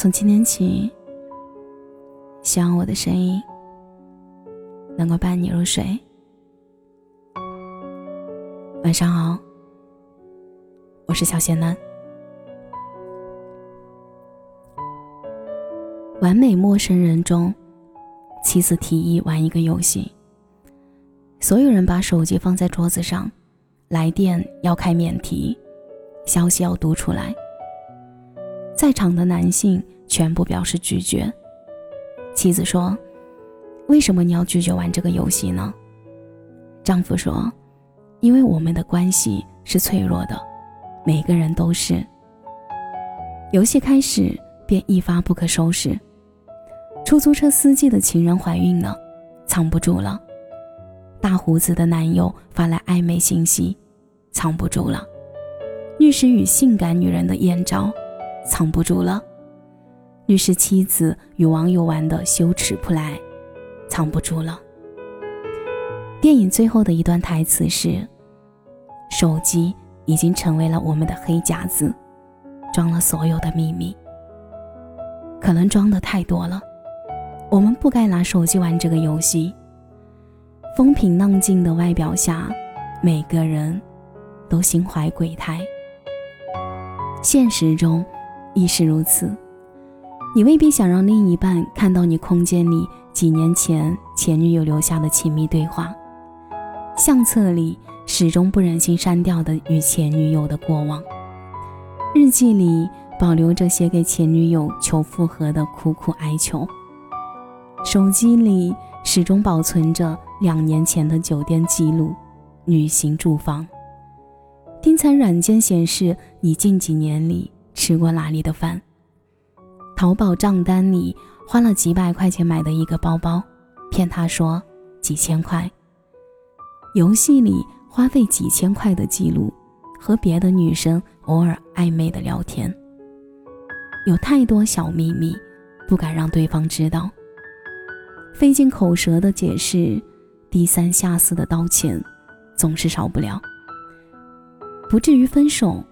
从今天起，希望我的声音能够伴你入睡。晚上好，我是小仙男。完美陌生人中，妻子提议玩一个游戏。所有人把手机放在桌子上，来电要开免提，消息要读出来。在场的男性全部表示拒绝。妻子说：“为什么你要拒绝玩这个游戏呢？”丈夫说：“因为我们的关系是脆弱的，每个人都是。”游戏开始便一发不可收拾。出租车司机的情人怀孕了，藏不住了。大胡子的男友发来暧昧信息，藏不住了；律师与性感女人的艳照，藏不住了；律师妻子与网友玩的羞耻扑来藏不住了。电影最后的一段台词是：“手机已经成为了我们的黑匣子，装了所有的秘密。可能装的太多了，我们不该拿手机玩这个游戏。”风平浪静的外表下，每个人都心怀鬼胎。现实中亦是如此。你未必想让另一半看到你空间里几年前前女友留下的亲密对话，相册里始终不忍心删掉的与前女友的过往，日记里保留着写给前女友求复合的苦苦哀求，手机里始终保存着。两年前的酒店记录，旅行住房，订餐软件显示你近几年里吃过哪里的饭。淘宝账单里花了几百块钱买的一个包包，骗他说几千块。游戏里花费几千块的记录，和别的女生偶尔暧昧的聊天。有太多小秘密，不敢让对方知道，费尽口舌的解释。低三下四的道歉，总是少不了。不至于分手，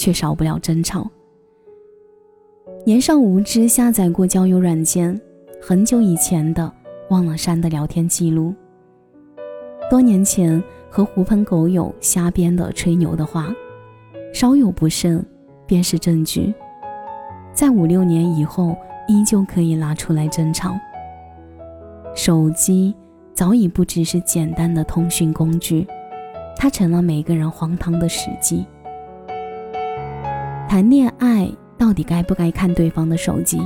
却少不了争吵。年少无知，下载过交友软件，很久以前的忘了删的聊天记录。多年前和狐朋狗友瞎编的吹牛的话，稍有不慎，便是证据。在五六年以后，依旧可以拿出来争吵。手机。早已不只是简单的通讯工具，它成了每个人荒唐的史记。谈恋爱到底该不该看对方的手机？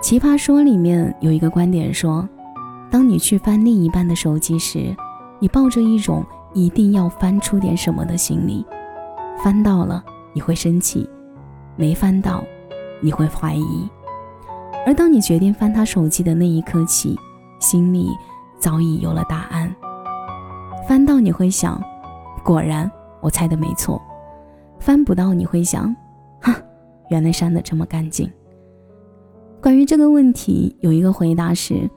奇葩说里面有一个观点说，当你去翻另一半的手机时，你抱着一种一定要翻出点什么的心理，翻到了你会生气，没翻到你会怀疑，而当你决定翻他手机的那一刻起，心里。早已有了答案。翻到你会想，果然我猜的没错；翻不到你会想，哈，原来删的这么干净。关于这个问题，有一个回答是：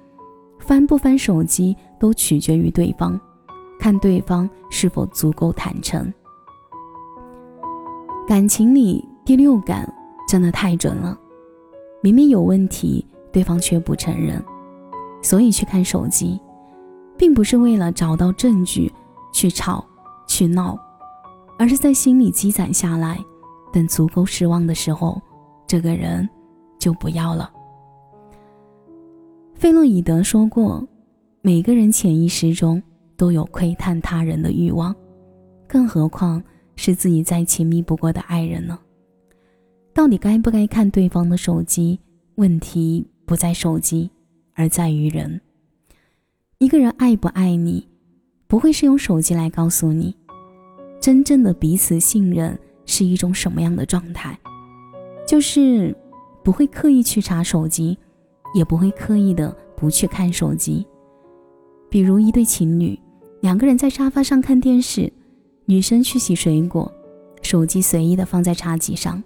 翻不翻手机都取决于对方，看对方是否足够坦诚。感情里第六感真的太准了，明明有问题，对方却不承认，所以去看手机。并不是为了找到证据去吵去闹，而是在心里积攒下来，等足够失望的时候，这个人就不要了。费洛伊德说过，每个人潜意识中都有窥探他人的欲望，更何况是自己再亲密不过的爱人呢？到底该不该看对方的手机？问题不在手机，而在于人。一个人爱不爱你，不会是用手机来告诉你。真正的彼此信任是一种什么样的状态？就是不会刻意去查手机，也不会刻意的不去看手机。比如一对情侣，两个人在沙发上看电视，女生去洗水果，手机随意的放在茶几上。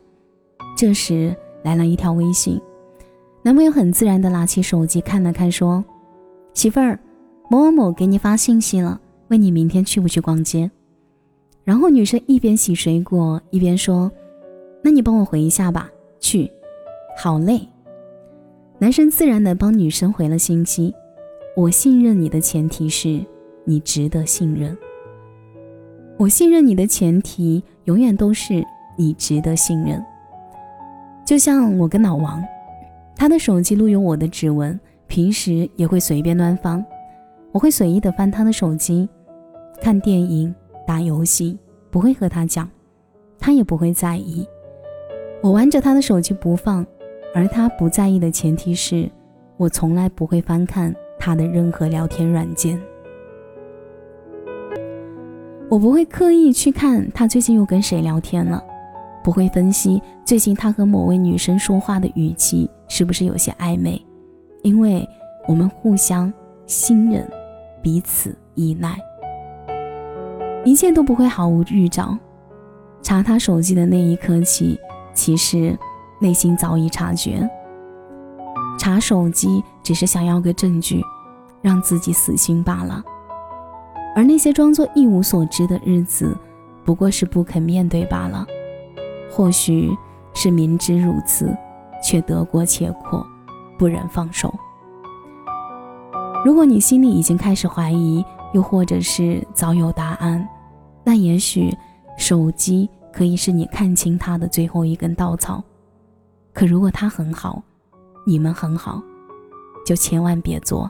这时来了一条微信，男朋友很自然的拿起手机看了看，说：“媳妇儿。”某某某给你发信息了，问你明天去不去逛街。然后女生一边洗水果一边说：“那你帮我回一下吧，去。”好累。男生自然的帮女生回了信息：“我信任你的前提是你值得信任。我信任你的前提永远都是你值得信任。”就像我跟老王，他的手机录有我的指纹，平时也会随便乱放，我会随意的翻他的手机，看电影、打游戏，不会和他讲，他也不会在意。我玩着他的手机不放。而他不在意的前提是，我从来不会翻看他的任何聊天软件。我不会刻意去看他最近又跟谁聊天了，不会分析最近他和某位女生说话的语气是不是有些暧昧，因为我们互相信任，彼此依赖，一切都不会毫无预兆。查他手机的那一刻起，其实。内心早已察觉，查手机只是想要个证据，让自己死心罢了。而那些装作一无所知的日子，不过是不肯面对罢了。或许是明知如此，却得过且过，不忍放手。如果你心里已经开始怀疑，又或者是早有答案，那也许手机可以是你看清他的最后一根稻草。可如果他很好，你们很好，就千万别做。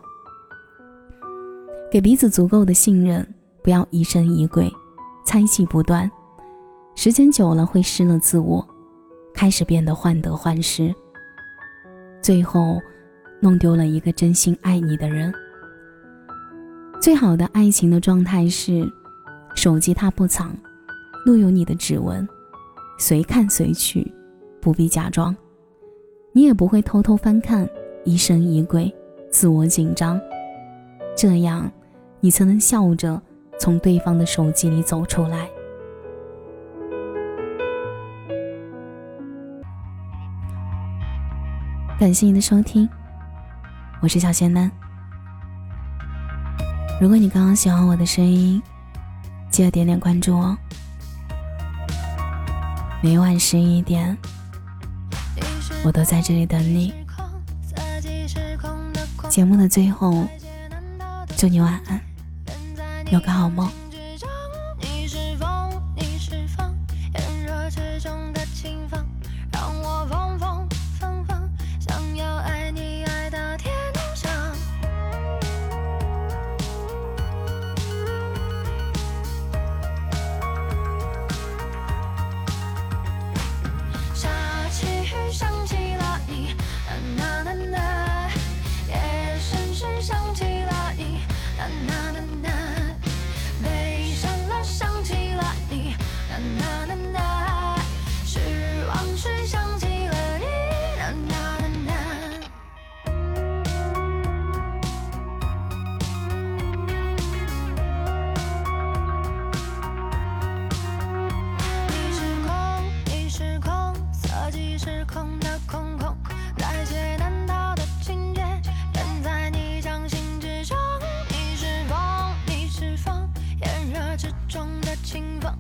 给彼此足够的信任，不要疑神疑鬼，猜忌不断，时间久了会失了自我，开始变得患得患失，最后弄丢了一个真心爱你的人。最好的爱情的状态是，手机它不藏，录有你的指纹，随看随取，不必假装。你也不会偷偷翻看，疑神疑鬼，自我紧张，这样你才能笑着从对方的手机里走出来。感谢你的收听，我是小仙丹。如果你刚刚喜欢我的声音，记得点点关注哦。每晚十一点。我都在这里等你。节目的最后，祝你晚安，有个好梦。请放